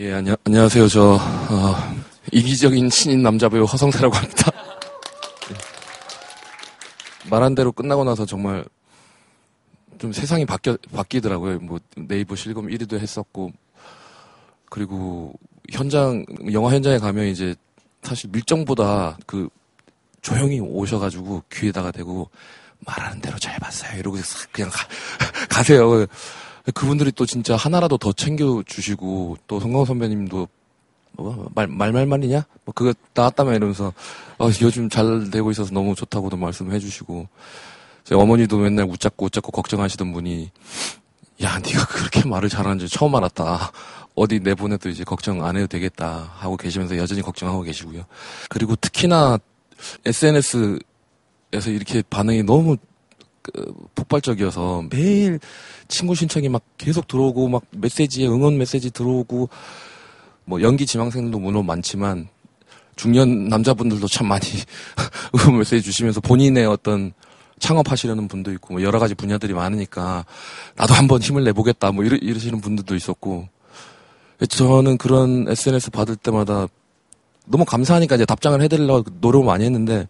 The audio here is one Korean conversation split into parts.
예, 안녕, 안녕하세요. 저, 어, 이기적인 신인 남자 배우 허성태라고 합니다. 말한 대로 끝나고 나서 정말 좀 세상이 바뀌어, 바뀌더라고요. 뭐 네이버 실검 1위도 했었고, 그리고 현장, 영화 현장에 가면 이제 사실 밀정보다 그 조용히 오셔가지고 귀에다가 대고 말하는 대로 잘 봤어요. 이러고 그냥 가, 가세요. 그분들이 또 진짜 하나라도 더 챙겨주시고 또 성광 선배님도 뭐 말, 말 말 말이냐? 뭐 그거 나왔다며 이러면서 어, 요즘 잘 되고 있어서 너무 좋다고도 말씀해 주시고 제 어머니도 맨날 웃잡고 웃잡고 걱정하시던 분이 야 네가 그렇게 말을 잘하는지 처음 알았다. 어디 내보내도 이제 걱정 안 해도 되겠다 하고 계시면서 여전히 걱정하고 계시고요. 그리고 특히나 SNS에서 이렇게 반응이 너무 그 폭발적이어서 매일 친구 신청이 막 계속 들어오고 막 메시지에 응원 메시지 들어오고 뭐 연기 지망생들도 물론 많지만 중년 남자분들도 참 많이 응원 메시지 주시면서 본인의 어떤 창업하시려는 분도 있고 뭐 여러 가지 분야들이 많으니까 나도 한번 힘을 내보겠다 뭐 이러, 이러시는 분들도 있었고. 저는 그런 SNS 받을 때마다 너무 감사하니까 이제 답장을 해드리려고 노력을 많이 했는데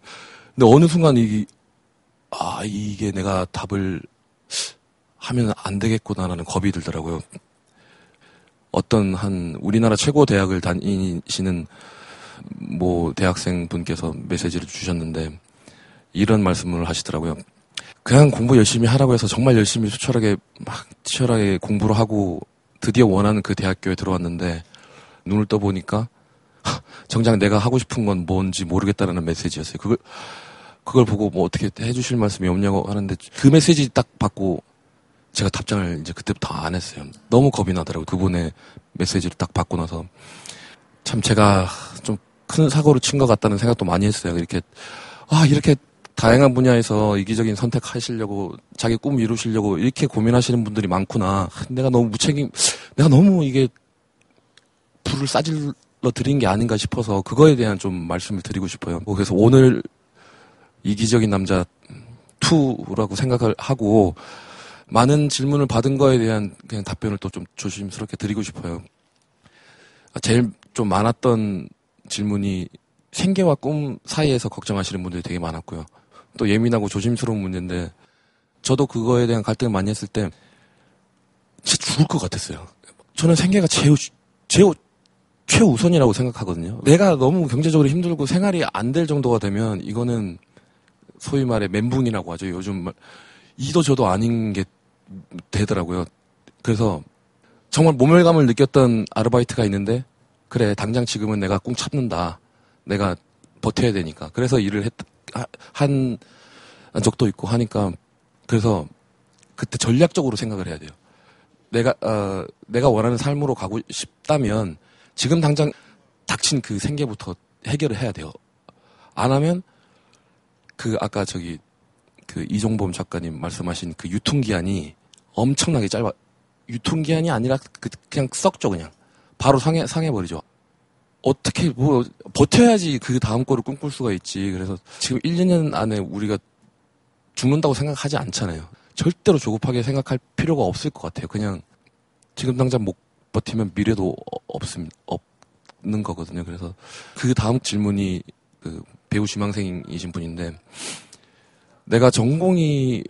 근데 어느 순간 이 아, 이게 내가 답을 하면 안 되겠구나라는 겁이 들더라고요. 어떤 한 우리나라 최고 대학을 다니시는 뭐 대학생 분께서 메시지를 주셨는데 이런 말씀을 하시더라고요. 그냥 공부 열심히 하라고 해서 정말 열심히 수철하게 막 치열하게 공부를 하고 드디어 원하는 그 대학교에 들어왔는데 눈을 떠보니까 정작 내가 하고 싶은 건 뭔지 모르겠다라는 메시지였어요. 그걸 그걸 보고 뭐 어떻게 해주실 말씀이 없냐고 하는데 그 메시지 딱 받고 제가 답장을 이제 그때부터 안 했어요. 너무 겁이 나더라고요. 그분의 메시지를 딱 받고 나서 참 제가 좀 큰 사고를 친 것 같다는 생각도 많이 했어요. 이렇게 아 이렇게 다양한 분야에서 이기적인 선택하시려고 자기 꿈 이루시려고 이렇게 고민하시는 분들이 많구나. 내가 너무 무책임, 내가 너무 이게 불을 싸질러 드린 게 아닌가 싶어서 그거에 대한 좀 말씀을 드리고 싶어요. 뭐 그래서 오늘 이기적인 남자 2라고 생각을 하고 많은 질문을 받은 거에 대한 그냥 답변을 또 좀 조심스럽게 드리고 싶어요. 제일 좀 많았던 질문이 생계와 꿈 사이에서 걱정하시는 분들이 되게 많았고요. 또 예민하고 조심스러운 문제인데 저도 그거에 대한 갈등을 많이 했을 때 진짜 죽을 것 같았어요. 저는 생계가 제일 제일 최우선이라고 생각하거든요. 내가 너무 경제적으로 힘들고 생활이 안 될 정도가 되면 이거는 소위 말해 멘붕이라고 하죠. 요즘 이도 저도 아닌 게 되더라고요. 그래서 정말 모멸감을 느꼈던 아르바이트가 있는데 그래 당장 지금은 내가 꿍 참는다. 내가 버텨야 되니까. 그래서 일을 했, 한 적도 있고 하니까 그래서 그때 전략적으로 생각을 해야 돼요. 내가 어, 내가 원하는 삶으로 가고 싶다면 지금 당장 닥친 그 생계부터 해결을 해야 돼요. 안 하면 그 아까 저기 그 이종범 작가님 말씀하신 그 유통기한이 엄청나게 짧아. 유통기한이 아니라 그 그냥 썩죠 그냥. 바로 상해 상해버리죠. 어떻게 뭐 버텨야지 그 다음 거를 꿈꿀 수가 있지. 그래서 지금 1, 2년 안에 우리가 죽는다고 생각하지 않잖아요. 절대로 조급하게 생각할 필요가 없을 것 같아요. 그냥 지금 당장 못 버티면 미래도 없음 없는 거거든요. 그래서 그 다음 질문이 그 배우 지망생이신 분인데 내가 전공이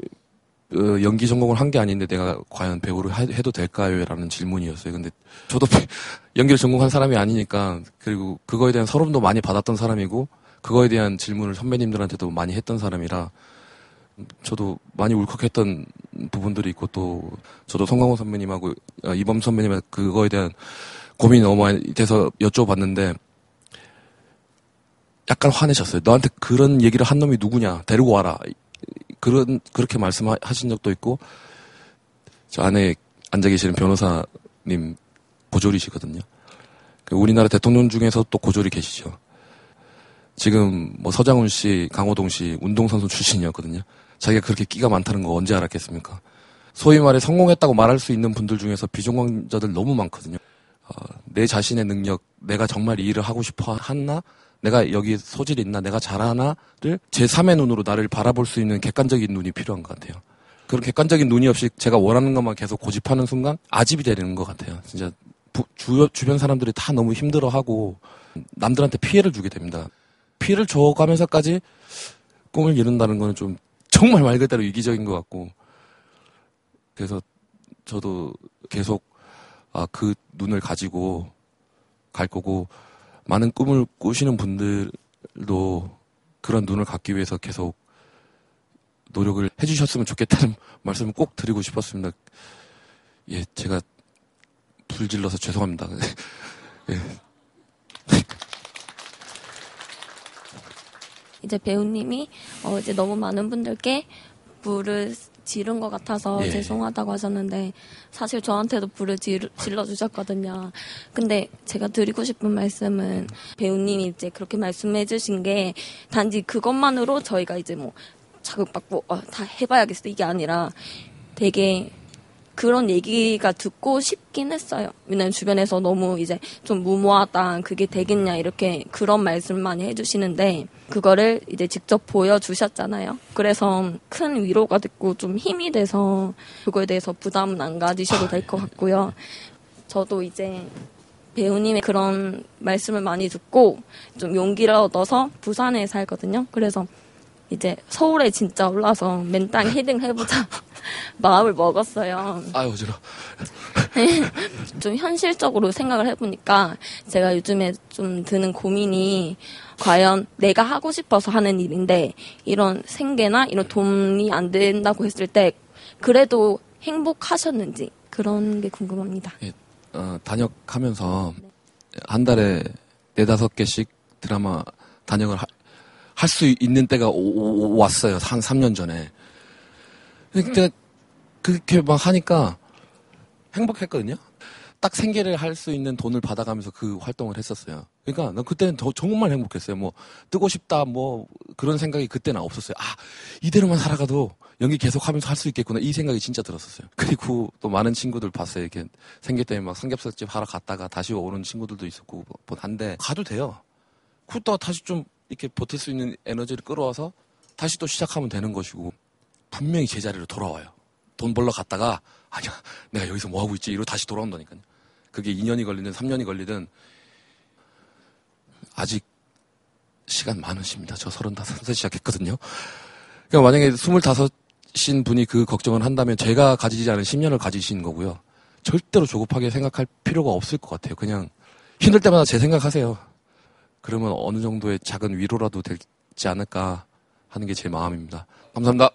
어, 연기 전공을 한 게 아닌데 내가 과연 배우를 해도 될까요? 라는 질문이었어요. 근데 저도 연기를 전공한 사람이 아니니까 그리고 그거에 대한 서름도 많이 받았던 사람이고 그거에 대한 질문을 선배님들한테도 많이 했던 사람이라 저도 많이 울컥했던 부분들이 있고 또 저도 성광호 선배님하고 어, 이범 선배님한테 그거에 대한 고민이 너무 많이 돼서 여쭤봤는데 약간 화내셨어요. 너한테 그런 얘기를 한 놈이 누구냐? 데리고 와라. 그런 그렇게 말씀하신 적도 있고 저 안에 앉아 계시는 변호사님 고졸이시거든요. 그 우리나라 대통령 중에서 또 고졸이 계시죠. 지금 뭐 서장훈 씨, 강호동 씨 운동선수 출신이었거든요. 자기가 그렇게 끼가 많다는 거 언제 알았겠습니까? 소위 말해 성공했다고 말할 수 있는 분들 중에서 비전공자들 너무 많거든요. 어, 내 자신의 능력, 내가 정말 이 일을 하고 싶어 하나, 내가 여기 소질이 있나, 내가 잘하나를 제3의 눈으로 나를 바라볼 수 있는 객관적인 눈이 필요한 것 같아요. 그런 객관적인 눈이 없이 제가 원하는 것만 계속 고집하는 순간 아집이 되는 것 같아요. 진짜 부, 주, 주변 사람들이 다 너무 힘들어하고 남들한테 피해를 주게 됩니다. 피해를 줘가면서까지 꿈을 이룬다는 거는 좀 정말 말 그대로 이기적인 것 같고 그래서 저도 계속 아, 그 눈을 가지고 갈 거고 많은 꿈을 꾸시는 분들도 그런 눈을 갖기 위해서 계속 노력을 해주셨으면 좋겠다는 말씀을 꼭 드리고 싶었습니다. 예, 제가 불질러서 죄송합니다. 예. 이제 배우님이 어 이제 너무 많은 분들께 불을 지른 것 같아서 예. 죄송하다고 하셨는데 사실 저한테도 불을 질, 질러 주셨거든요. 근데 제가 드리고 싶은 말씀은 배우님이 이제 그렇게 말씀해 주신 게 단지 그것만으로 저희가 이제 뭐 자극받고 어, 다 해봐야겠어 이게 아니라 되게 그런 얘기가 듣고 싶긴 했어요. 왜냐면 주변에서 너무 이제 좀 무모하다, 그게 되겠냐, 이렇게 그런 말씀 많이 해주시는데, 그거를 이제 직접 보여주셨잖아요. 그래서 큰 위로가 됐고 좀 힘이 돼서 그거에 대해서 부담은 안 가지셔도 될 것 같고요. 저도 이제 배우님의 그런 말씀을 많이 듣고 좀 용기를 얻어서 부산에 살거든요. 그래서 이제 서울에 진짜 올라서 맨땅 헤딩 해보자 마음을 먹었어요. 아 어지러. 좀 현실적으로 생각을 해보니까 제가 요즘에 좀 드는 고민이 과연 내가 하고 싶어서 하는 일인데 이런 생계나 이런 돈이 안 된다고 했을 때 그래도 행복하셨는지 그런 게 궁금합니다. 예, 어, 단역하면서 한 달에 네다섯 개씩 드라마 단역을 할 수 있는 때가 오, 오, 왔어요. 한 3년 전에. 그때 그렇게 막 하니까 행복했거든요. 딱 생계를 할 수 있는 돈을 받아가면서 그 활동을 했었어요. 그러니까 난 그때는 더 정말 행복했어요. 뭐 뜨고 싶다 뭐 그런 생각이 그때는 없었어요. 아 이대로만 살아가도 연기 계속하면서 할 수 있겠구나 이 생각이 진짜 들었었어요. 그리고 또 많은 친구들 봤어요. 이렇게 생계 때문에 막 삼겹살집 하러 갔다가 다시 오는 친구들도 있었고 뭐 한데 가도 돼요. 그러다가 다시 좀 이렇게 버틸 수 있는 에너지를 끌어와서 다시 또 시작하면 되는 것이고 분명히 제자리로 돌아와요. 돈 벌러 갔다가 아니야 내가 여기서 뭐 하고 있지 이러고 다시 돌아온다니까요. 그게 2년이 걸리든 3년이 걸리든 아직 시간 많으십니다. 저 35세 시작했거든요. 그러니까 만약에 25신 분이 그 걱정을 한다면 제가 가지지 않은 10년을 가지신 거고요. 절대로 조급하게 생각할 필요가 없을 것 같아요. 그냥 힘들 때마다 제 생각하세요. 그러면 어느 정도의 작은 위로라도 되지 않을까 하는 게 제 마음입니다. 감사합니다.